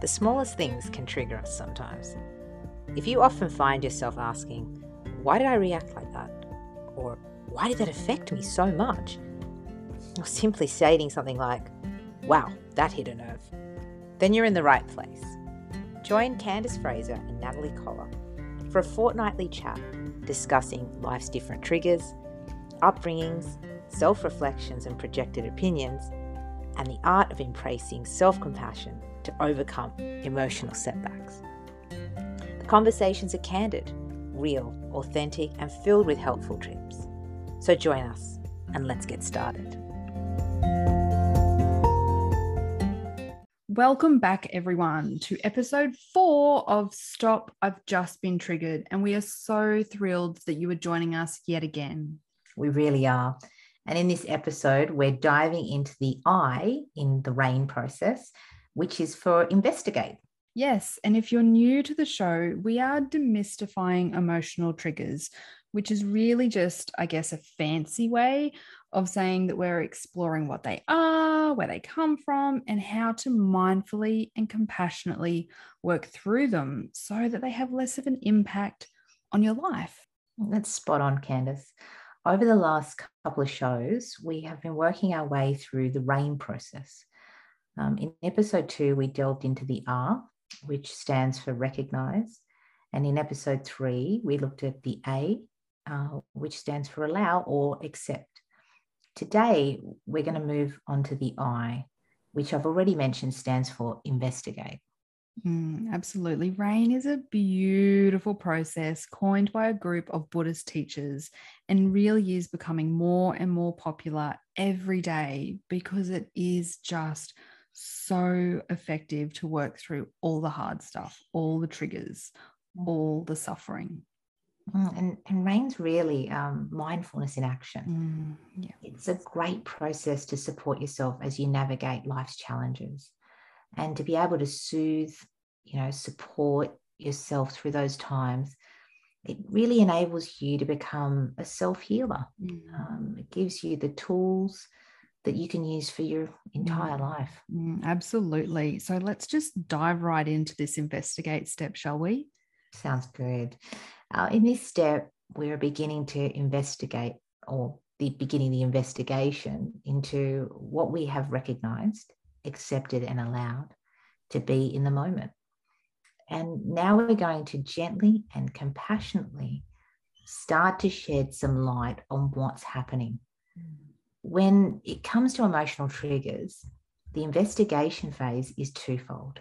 The smallest things can trigger us sometimes. If you often find yourself asking, Why did I react like that? Or Why did that affect me so much? Or simply stating something like, Wow, that hit a nerve, then you're in the right place. Join Candice Fraser and Natalie Collar for a fortnightly chat discussing life's different triggers, upbringings, self reflections, and projected opinions, and the art of embracing self compassion to overcome emotional setbacks. The conversations are candid, real, authentic, and filled with helpful tips. So join us and let's get started. Welcome back, everyone, to episode four of Stop, I've Just Been Triggered. And we are so thrilled that you are joining us yet again. We really are. And in this episode, we're diving into the I in the RAIN process, which is for investigate. Yes. And if you're new to the show, we are demystifying emotional triggers, which is really just, I guess, a fancy way of saying that we're exploring what they are, where they come from, and how to mindfully and compassionately work through them so that they have less of an impact on your life. That's spot on, Candice. Over the last couple of shows, we have been working our way through the RAIN process. Um, in episode two, we delved into the R, which stands for recognize. And in episode three, we looked at the A, uh, which stands for allow or accept. Today, we're going to move on to the I, which I've already mentioned stands for investigate. Mm, absolutely. RAIN is a beautiful process coined by a group of Buddhist teachers and really is becoming more and more popular every day because it is just so effective to work through all the hard stuff, all the triggers, mm. all the suffering. Mm, and, and RAIN's really um, mindfulness in action. Mm, yeah. It's a great process to support yourself as you navigate life's challenges and to be able to soothe, you know, support yourself through those times. It really enables you to become a self healer. Mm. Um, it gives you the tools that you can use for your entire mm. life. Mm, absolutely. So let's just dive right into this investigate step, shall we? Sounds good. Uh, in this step, we're beginning to investigate or the beginning the investigation into what we have recognized, accepted, and allowed to be in the moment. And now we're going to gently and compassionately start to shed some light on what's happening. When it comes to emotional triggers, the investigation phase is twofold.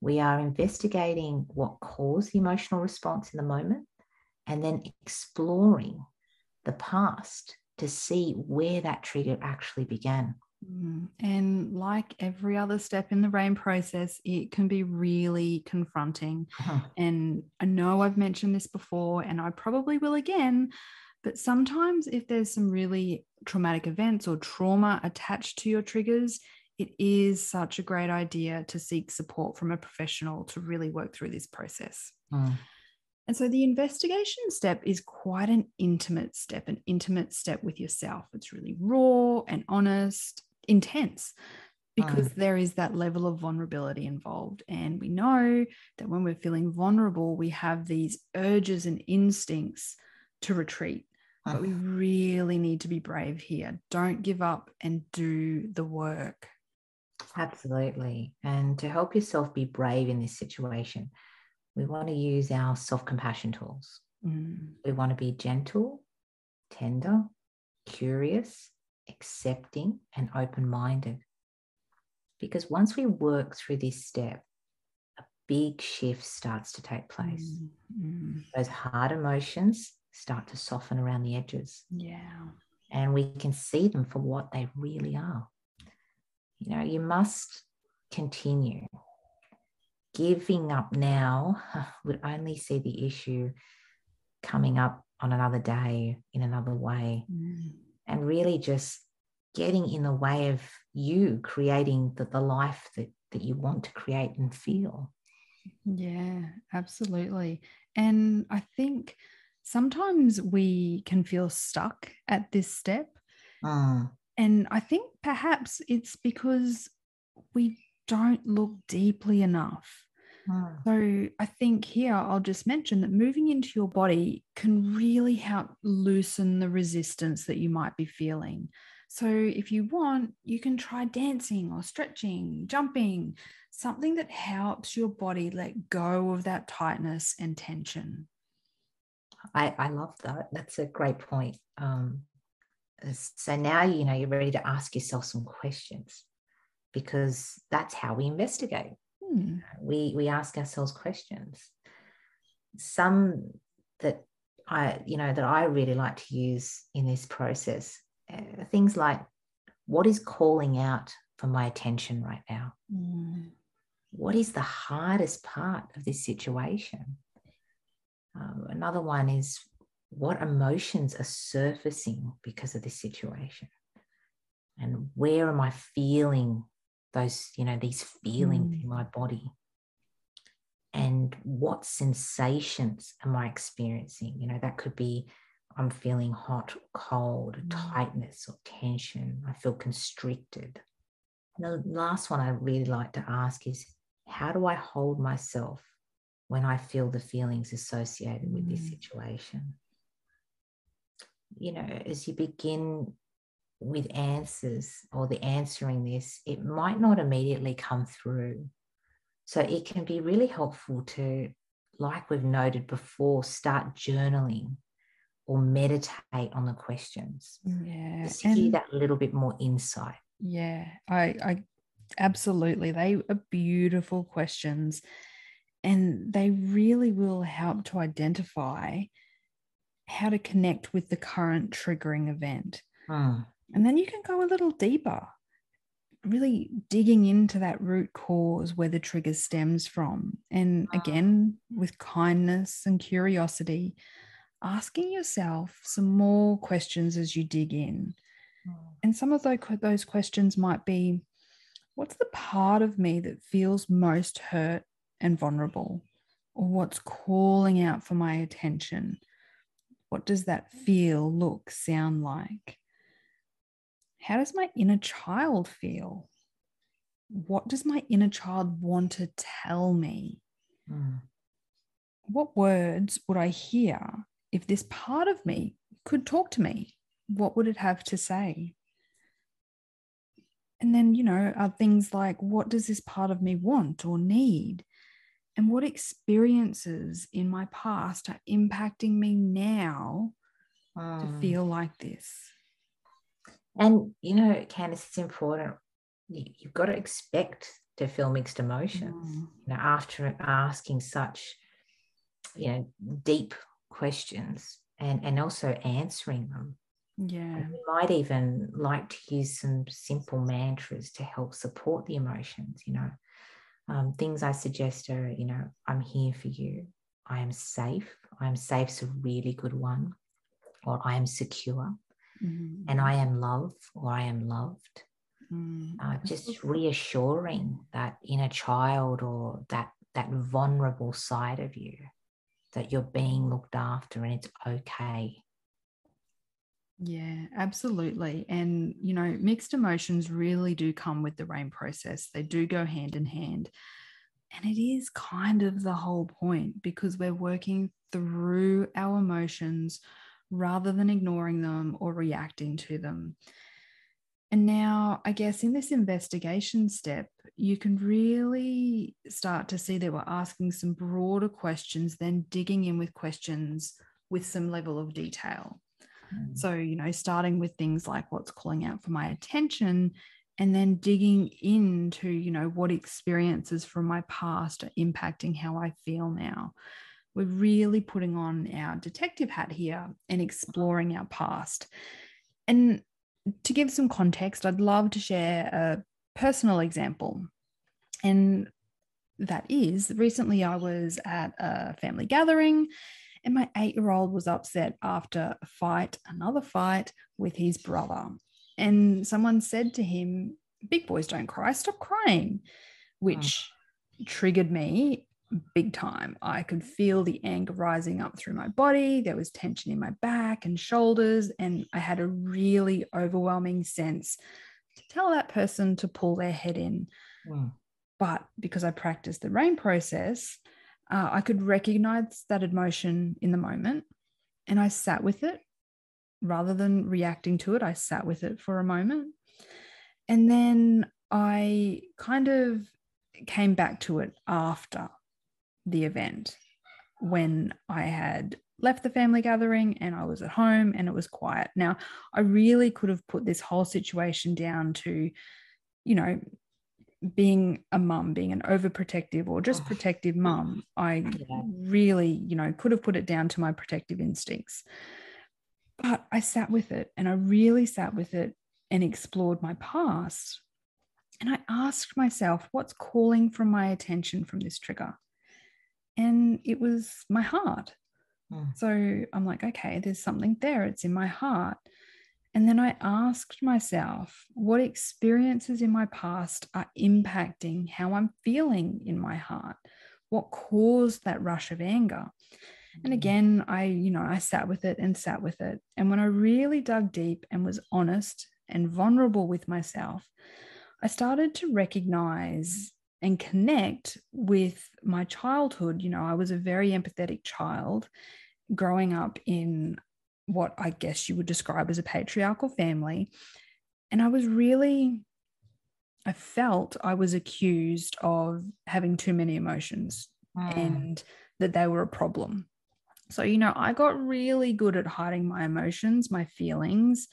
We are investigating what caused the emotional response in the moment and then exploring the past to see where that trigger actually began. Mm, and like every other step in the RAIN process, it can be really confronting. Uh-huh. And I know I've mentioned this before, and I probably will again. But sometimes, if there's some really traumatic events or trauma attached to your triggers, it is such a great idea to seek support from a professional to really work through this process. Mm. And so the investigation step is quite an intimate step, an intimate step with yourself. It's really raw and honest, intense, because mm. there is that level of vulnerability involved. And we know that when we're feeling vulnerable, we have these urges and instincts to retreat. But we mm. really need to be brave here. Don't give up and do the work. Absolutely. And to help yourself be brave in this situation, we want to use our self compassion tools. Mm. We want to be gentle, tender, curious, accepting, and open minded. Because once we work through this step, a big shift starts to take place. Mm. Those hard emotions start to soften around the edges. Yeah. And we can see them for what they really are you know, you must continue. Giving up now would only see the issue coming up on another day in another way. Mm. And really just getting in the way of you creating the, the life that, that you want to create and feel. Yeah, absolutely. And I think sometimes we can feel stuck at this step. Mm. And I think perhaps it's because we don't look deeply enough. Mm. So I think here I'll just mention that moving into your body can really help loosen the resistance that you might be feeling. So if you want, you can try dancing or stretching, jumping, something that helps your body let go of that tightness and tension. I, I love that. That's a great point. Um, so now you know you're ready to ask yourself some questions because that's how we investigate. Hmm. We we ask ourselves questions. Some that I you know that I really like to use in this process uh, things like what is calling out for my attention right now. Hmm. What is the hardest part of this situation? Um, another one is what emotions are surfacing because of this situation? And where am i feeling those you know these feelings Mm. in my body? And what sensations am i experiencing? You know that could be i'm feeling hot or cold Mm. tightness or tension. I feel constricted. And the last one i really like to ask is how do i hold myself when i feel the feelings associated with this Mm. situation you know, as you begin with answers or the answering this, it might not immediately come through. So it can be really helpful to, like we've noted before, start journaling or meditate on the questions. Yeah. Just to And that little bit more insight. yeah, I, I absolutely, they are beautiful questions. And they really will help to identify how to connect with the current triggering event. Hmm. And then you can go a little deeper, really digging into that root cause where the trigger stems from. And again, with kindness and curiosity, asking yourself some more questions as you dig in. And some of those, those questions might be what's the part of me that feels most hurt and vulnerable? Or what's calling out for my attention? What does that feel, look, sound like? How does my inner child feel? What does my inner child want to tell me? Hmm. What words would I hear if this part of me could talk to me? What would it have to say? And then, you know, are things like what does this part of me want or need? And what experiences in my past are impacting me now to Hmm. feel like this? And you know, Candice, it's important. You, you've got to expect to feel mixed emotions. Mm. You know, after asking such, you know, deep questions and and also answering them. Yeah. And You might even like to use some simple mantras to help support the emotions. You know, um, things I suggest are, you know, I'm here for you. I am safe. I am safe is a really good one. Or I am secure Mhm. and I am loved or I am loved. Mm. Uh, just reassuring that inner child or that that vulnerable side of you that you're being looked after and it's okay. Yeah, absolutely. And, you know, mixed emotions really do come with the RAIN process, they do go hand in hand. And it is kind of the whole point because we're working through our emotions rather than ignoring them or reacting to them. And now, I guess in this investigation step, you can really start to see that we're asking some broader questions, then digging in with questions with some level of detail. Mm. So, you know, starting with things like what's calling out for my attention and then digging into, you know, what experiences from my past are impacting how I feel now. We're really putting on our detective hat here and exploring our past. And to give some context, I'd love to share a personal example. And that is recently I was at a family gathering and my eight year old was upset after a fight, another fight with his brother. And someone said to him, Big boys don't cry, stop crying, which triggered me big time. I could feel the anger rising up through my body. There was tension in my back and shoulders. And I had a really overwhelming sense to tell that person to pull their head in. Mm. But because I practiced the rain process, uh, I could recognize that emotion in the moment and I sat with it rather than reacting to it. I sat with it for a moment. And then I kind of came back to it after the event when I had left the family gathering and I was at home and it was quiet. Now, I really could have put this whole situation down to, you know, being a mum, being an overprotective or just oh. protective mum. I yeah. really, you know, could have put it down to my protective instincts. But I sat with it and I really sat with it and explored my past. And I asked myself, what's calling from my attention from this trigger? And it was my heart. Mm. So I'm like, okay, there's something there. It's in my heart. And then I asked myself, what experiences in my past are impacting how I'm feeling in my heart? What caused that rush of anger? And mm. again, I, you know, I sat with it and sat with it. And when I really dug deep and was honest and vulnerable with myself, I started to recognize and connect with my childhood. You know, I was a very empathetic child growing up in what I guess you would describe as a patriarchal family. And I was really, I felt I was accused of having too many emotions mm. and that they were a problem. So, you know, I got really good at hiding my emotions, my feelings.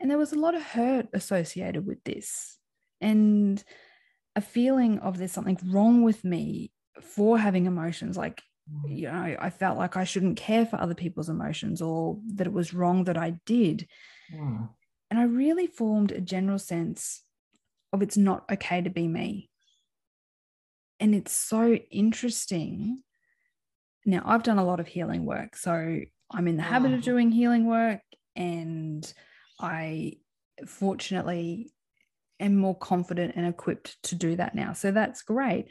And there was a lot of hurt associated with this. And a feeling of there's something wrong with me for having emotions. Like. You know, I felt like I shouldn't care for other people's emotions or that it was wrong that I did. Mm. And I really formed a general sense of it's not okay to be me. And it's so interesting. Now, I've done a lot of healing work. So I'm in the habit of doing healing work. And I fortunately am more confident and equipped to do that now. So that's great.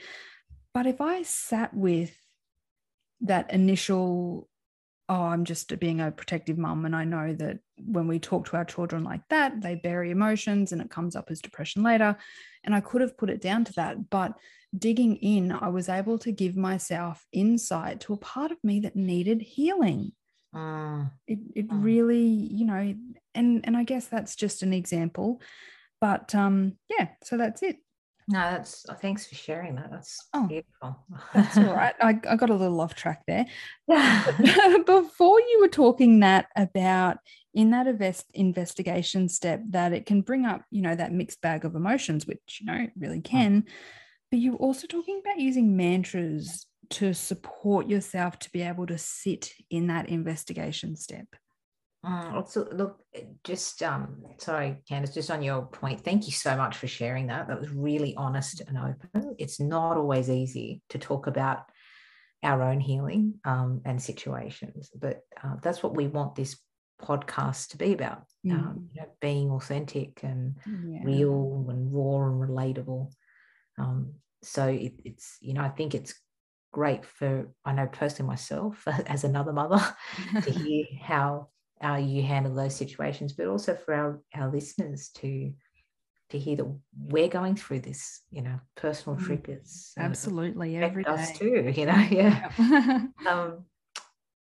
But if I sat with that initial, oh, I'm just being a protective mum, and I know that when we talk to our children like that, they bury emotions and it comes up as depression later. And I could have put it down to that. But digging in, I was able to give myself insight to a part of me that needed healing. Uh, it it uh. really, you know, and and I guess that's just an example but um, yeah, so that's it. No, that's uh, thanks for sharing that. That's oh, beautiful. that's all right. I, I got a little off track there. Before you were talking that about in that invest, investigation step that it can bring up, you know, that mixed bag of emotions, which you know really can. But you're also talking about using mantras to support yourself to be able to sit in that investigation step. Mm, also, look, just um, sorry, Candice, just on your point, thank you so much for sharing that. That was really honest and open. It's not always easy to talk about our own healing um, and situations, but uh, that's what we want this podcast to be about. Mm. Um, you know, being authentic and yeah. real and raw and relatable. Um, so it, it's you know I think it's great for I know personally myself as another mother to hear how how you handle those situations, but also for our, our listeners to to hear that we're going through this, you know, personal mm, triggers. Absolutely, every day. Us too, you know, yeah. um,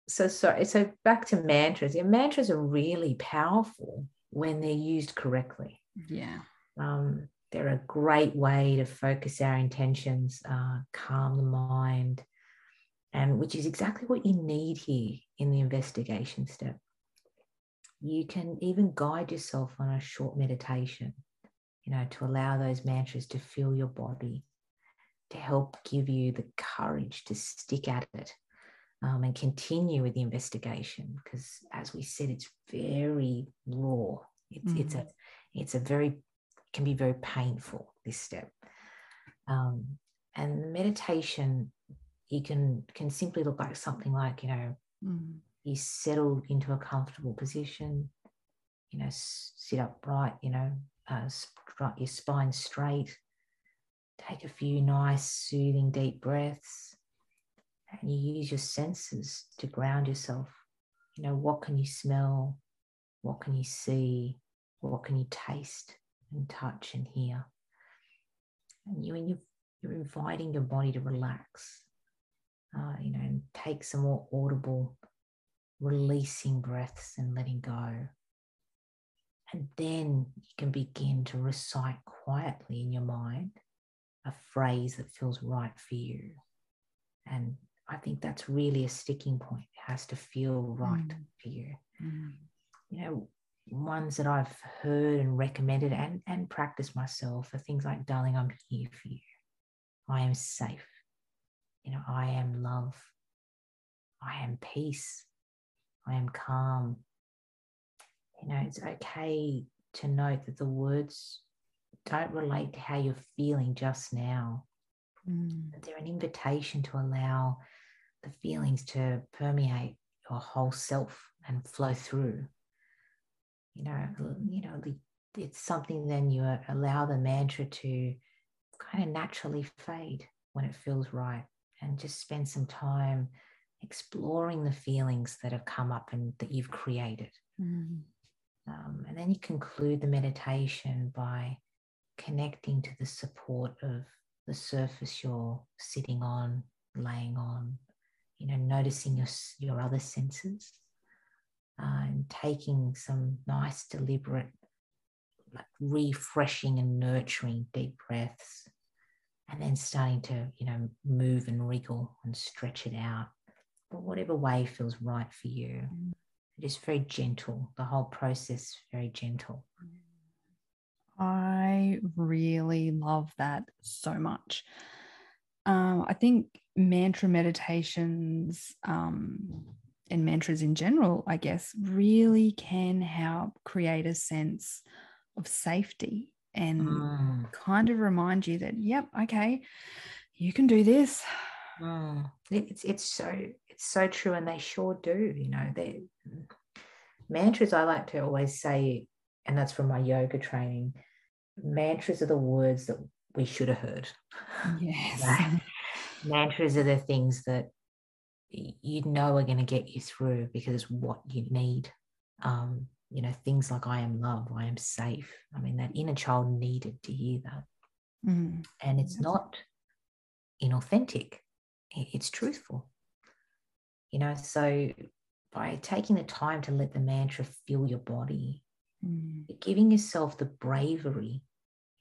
so sorry. So back to mantras. Yeah, mantras are really powerful when they're used correctly. Yeah. Um, they're a great way to focus our intentions, uh, calm the mind, and which is exactly what you need here in the investigation step you can even guide yourself on a short meditation, you know, to allow those mantras to fill your body, to help give you the courage to stick at it um, and continue with the investigation. Because as we said, it's very raw. It's, mm. it's a it's a very can be very painful this step. Um, and the meditation you can can simply look like something like you know mm you settle into a comfortable position, you know, sit upright, you know, uh, your spine straight. Take a few nice, soothing, deep breaths, and you use your senses to ground yourself. You know, what can you smell? What can you see? What can you taste and touch and hear? And you, when you've you're inviting your body to relax, uh, you know, and take some more audible releasing breaths and letting go. And then you can begin to recite quietly in your mind a phrase that feels right for you. And I think that's really a sticking point. It has to feel right mm. for you. Mm. You know, ones that I've heard and recommended and, and practiced myself are things like, darling, I'm here for you. I am safe. You know, I am love. I am peace. I am calm. You know, it's okay to note that the words don't relate to how you're feeling just now. Mm. They're an invitation to allow the feelings to permeate your whole self and flow through. You know, you know, the, it's something then you allow the mantra to kind of naturally fade when it feels right and just spend some time exploring the feelings that have come up and that you've created. Mm. Um, and then you conclude the meditation by connecting to the support of the surface you're sitting on, laying on, you know, noticing your, your other senses uh, and taking some nice, deliberate, like refreshing and nurturing deep breaths. And then starting to, you know, move and wriggle and stretch it out, but whatever way feels right for you. Mm. It is very gentle. The whole process very gentle. I really love that so much. Um, I think mantra meditations um, and mantras in general, I guess, really can help create a sense of safety and mm. kind of remind you that, yep, okay, you can do this. Mm. It's it's so it's so true, and they sure do. You know, they mantras. I like to always say, and that's from my yoga training. Mantras are the words that we should have heard. Yes. mantras are the things that you know are going to get you through because it's what you need. Um, you know, things like I am love, I am safe. I mean, that inner child needed to hear that. Mm. And it's not inauthentic, it's truthful. You know, so by taking the time to let the mantra fill your body, mm. giving yourself the bravery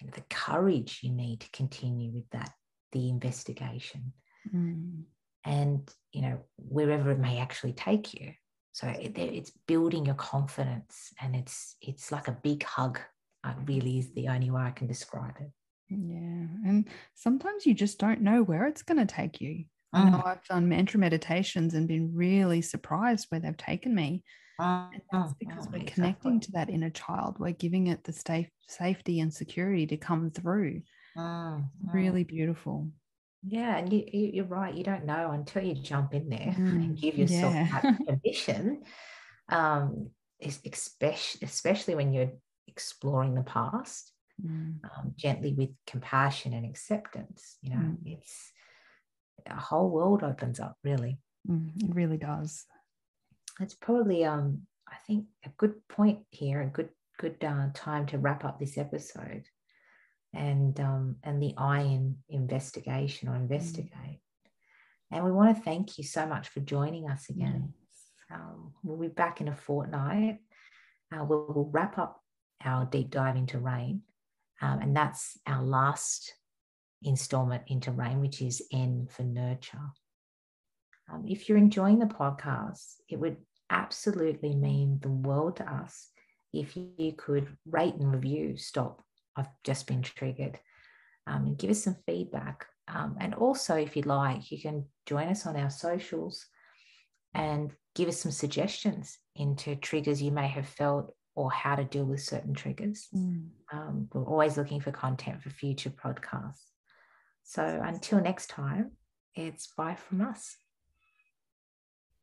and the courage you need to continue with that the investigation. Mm. and you know wherever it may actually take you. So it, it's building your confidence and it's it's like a big hug. It really is the only way i can describe it. Yeah and sometimes you just don't know where it's going to take you I know mm. I've done mantra meditations and been really surprised where they've taken me. and that's mm, because we're connecting to that inner child. We're giving it the safe, safety and security to come through. Mm, really beautiful. Yeah, and you, you, are right. You don't know until you jump in there mm, and give yourself yeah. that permission. Um, especially, especially when you're exploring the past mm. um, gently with compassion and acceptance. You know, mm. it's a whole world opens up. Really, mm, it really does. It's probably, um, I think, a good point here, a good good uh, time to wrap up this episode and um, and the I in investigation or mm. investigate. Mm. And we want to thank you so much for joining us again. Yes. Um, we'll be back in a fortnight. Uh, we'll, we'll, wrap up our deep dive into rain, um, and that's our last installment into rain, which is N for nurture. Um, if you're enjoying the podcast, it would absolutely mean the world to us if you could rate and review Stop I've just been triggered. Um, and give us some feedback. Um, and also, if you'd like, you can join us on our socials and give us some suggestions into triggers you may have felt or how to deal with certain triggers. Mm. Um, we're always looking for content for future podcasts. So until next time, it's bye from us.